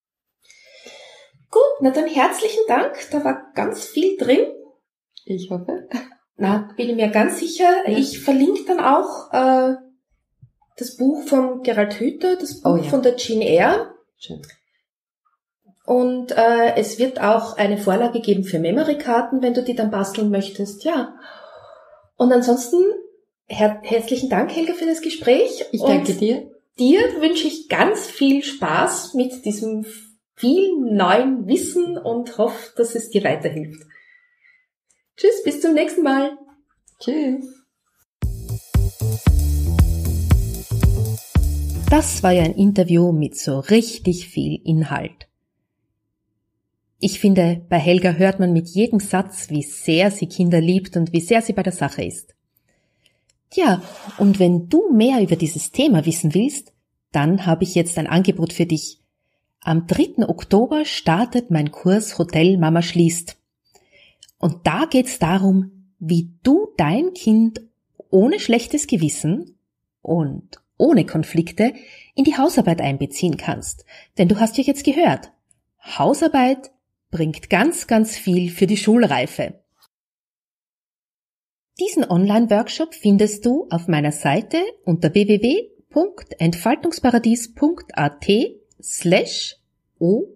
Gut, na dann herzlichen Dank. Da war ganz viel drin. Ich hoffe. Na, bin ich mir ganz sicher. Ja. Ich verlinke dann auch äh, das Buch von Gerald Hüther, das Buch Oh ja. von der Jean Eyre. Schön. Und äh, es wird auch eine Vorlage geben für Memory-Karten, wenn du die dann basteln möchtest. Ja. Und ansonsten her herzlichen Dank, Helga, für das Gespräch. Ich Und danke dir. dir wünsche ich ganz viel Spaß mit diesem vielen neuen Wissen und hoffe, dass es dir weiterhilft. Tschüss, bis zum nächsten Mal. Tschüss. Das war ja ein Interview mit so richtig viel Inhalt. Ich finde, bei Helga hört man mit jedem Satz, wie sehr sie Kinder liebt und wie sehr sie bei der Sache ist. Tja, und wenn du mehr über dieses Thema wissen willst, dann habe ich jetzt ein Angebot für dich. Am 3. Oktober startet mein Kurs Hotel Mama schließt. Und da geht's darum, wie du dein Kind ohne schlechtes Gewissen und ohne Konflikte in die Hausarbeit einbeziehen kannst. Denn du hast ja jetzt gehört, Hausarbeit bringt ganz, ganz viel für die Schulreife. Diesen Online-Workshop findest du auf meiner Seite unter www.entfaltungsparadies.at slash ows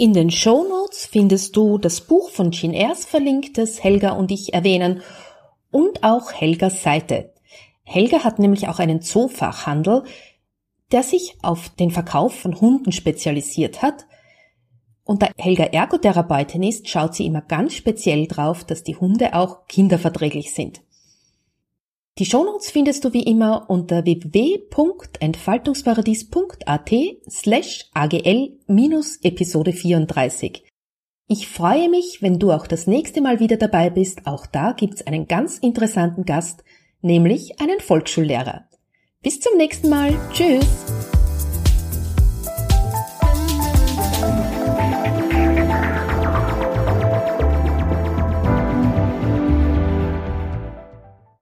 In den Shownotes findest du das Buch von Jean Eyres verlinkt, das Helga und ich erwähnen, und auch Helgas Seite. Helga hat nämlich auch einen Zoofachhandel, der sich auf den Verkauf von Hunden spezialisiert hat. Und da Helga Ergotherapeutin ist, schaut sie immer ganz speziell drauf, dass die Hunde auch kinderverträglich sind. Die Shownotes findest du wie immer unter www.entfaltungsparadies.at slash agl-episode 34. Ich freue mich, wenn du auch das nächste Mal wieder dabei bist. Auch da gibt's einen ganz interessanten Gast, nämlich einen Volksschullehrer. Bis zum nächsten Mal. Tschüss.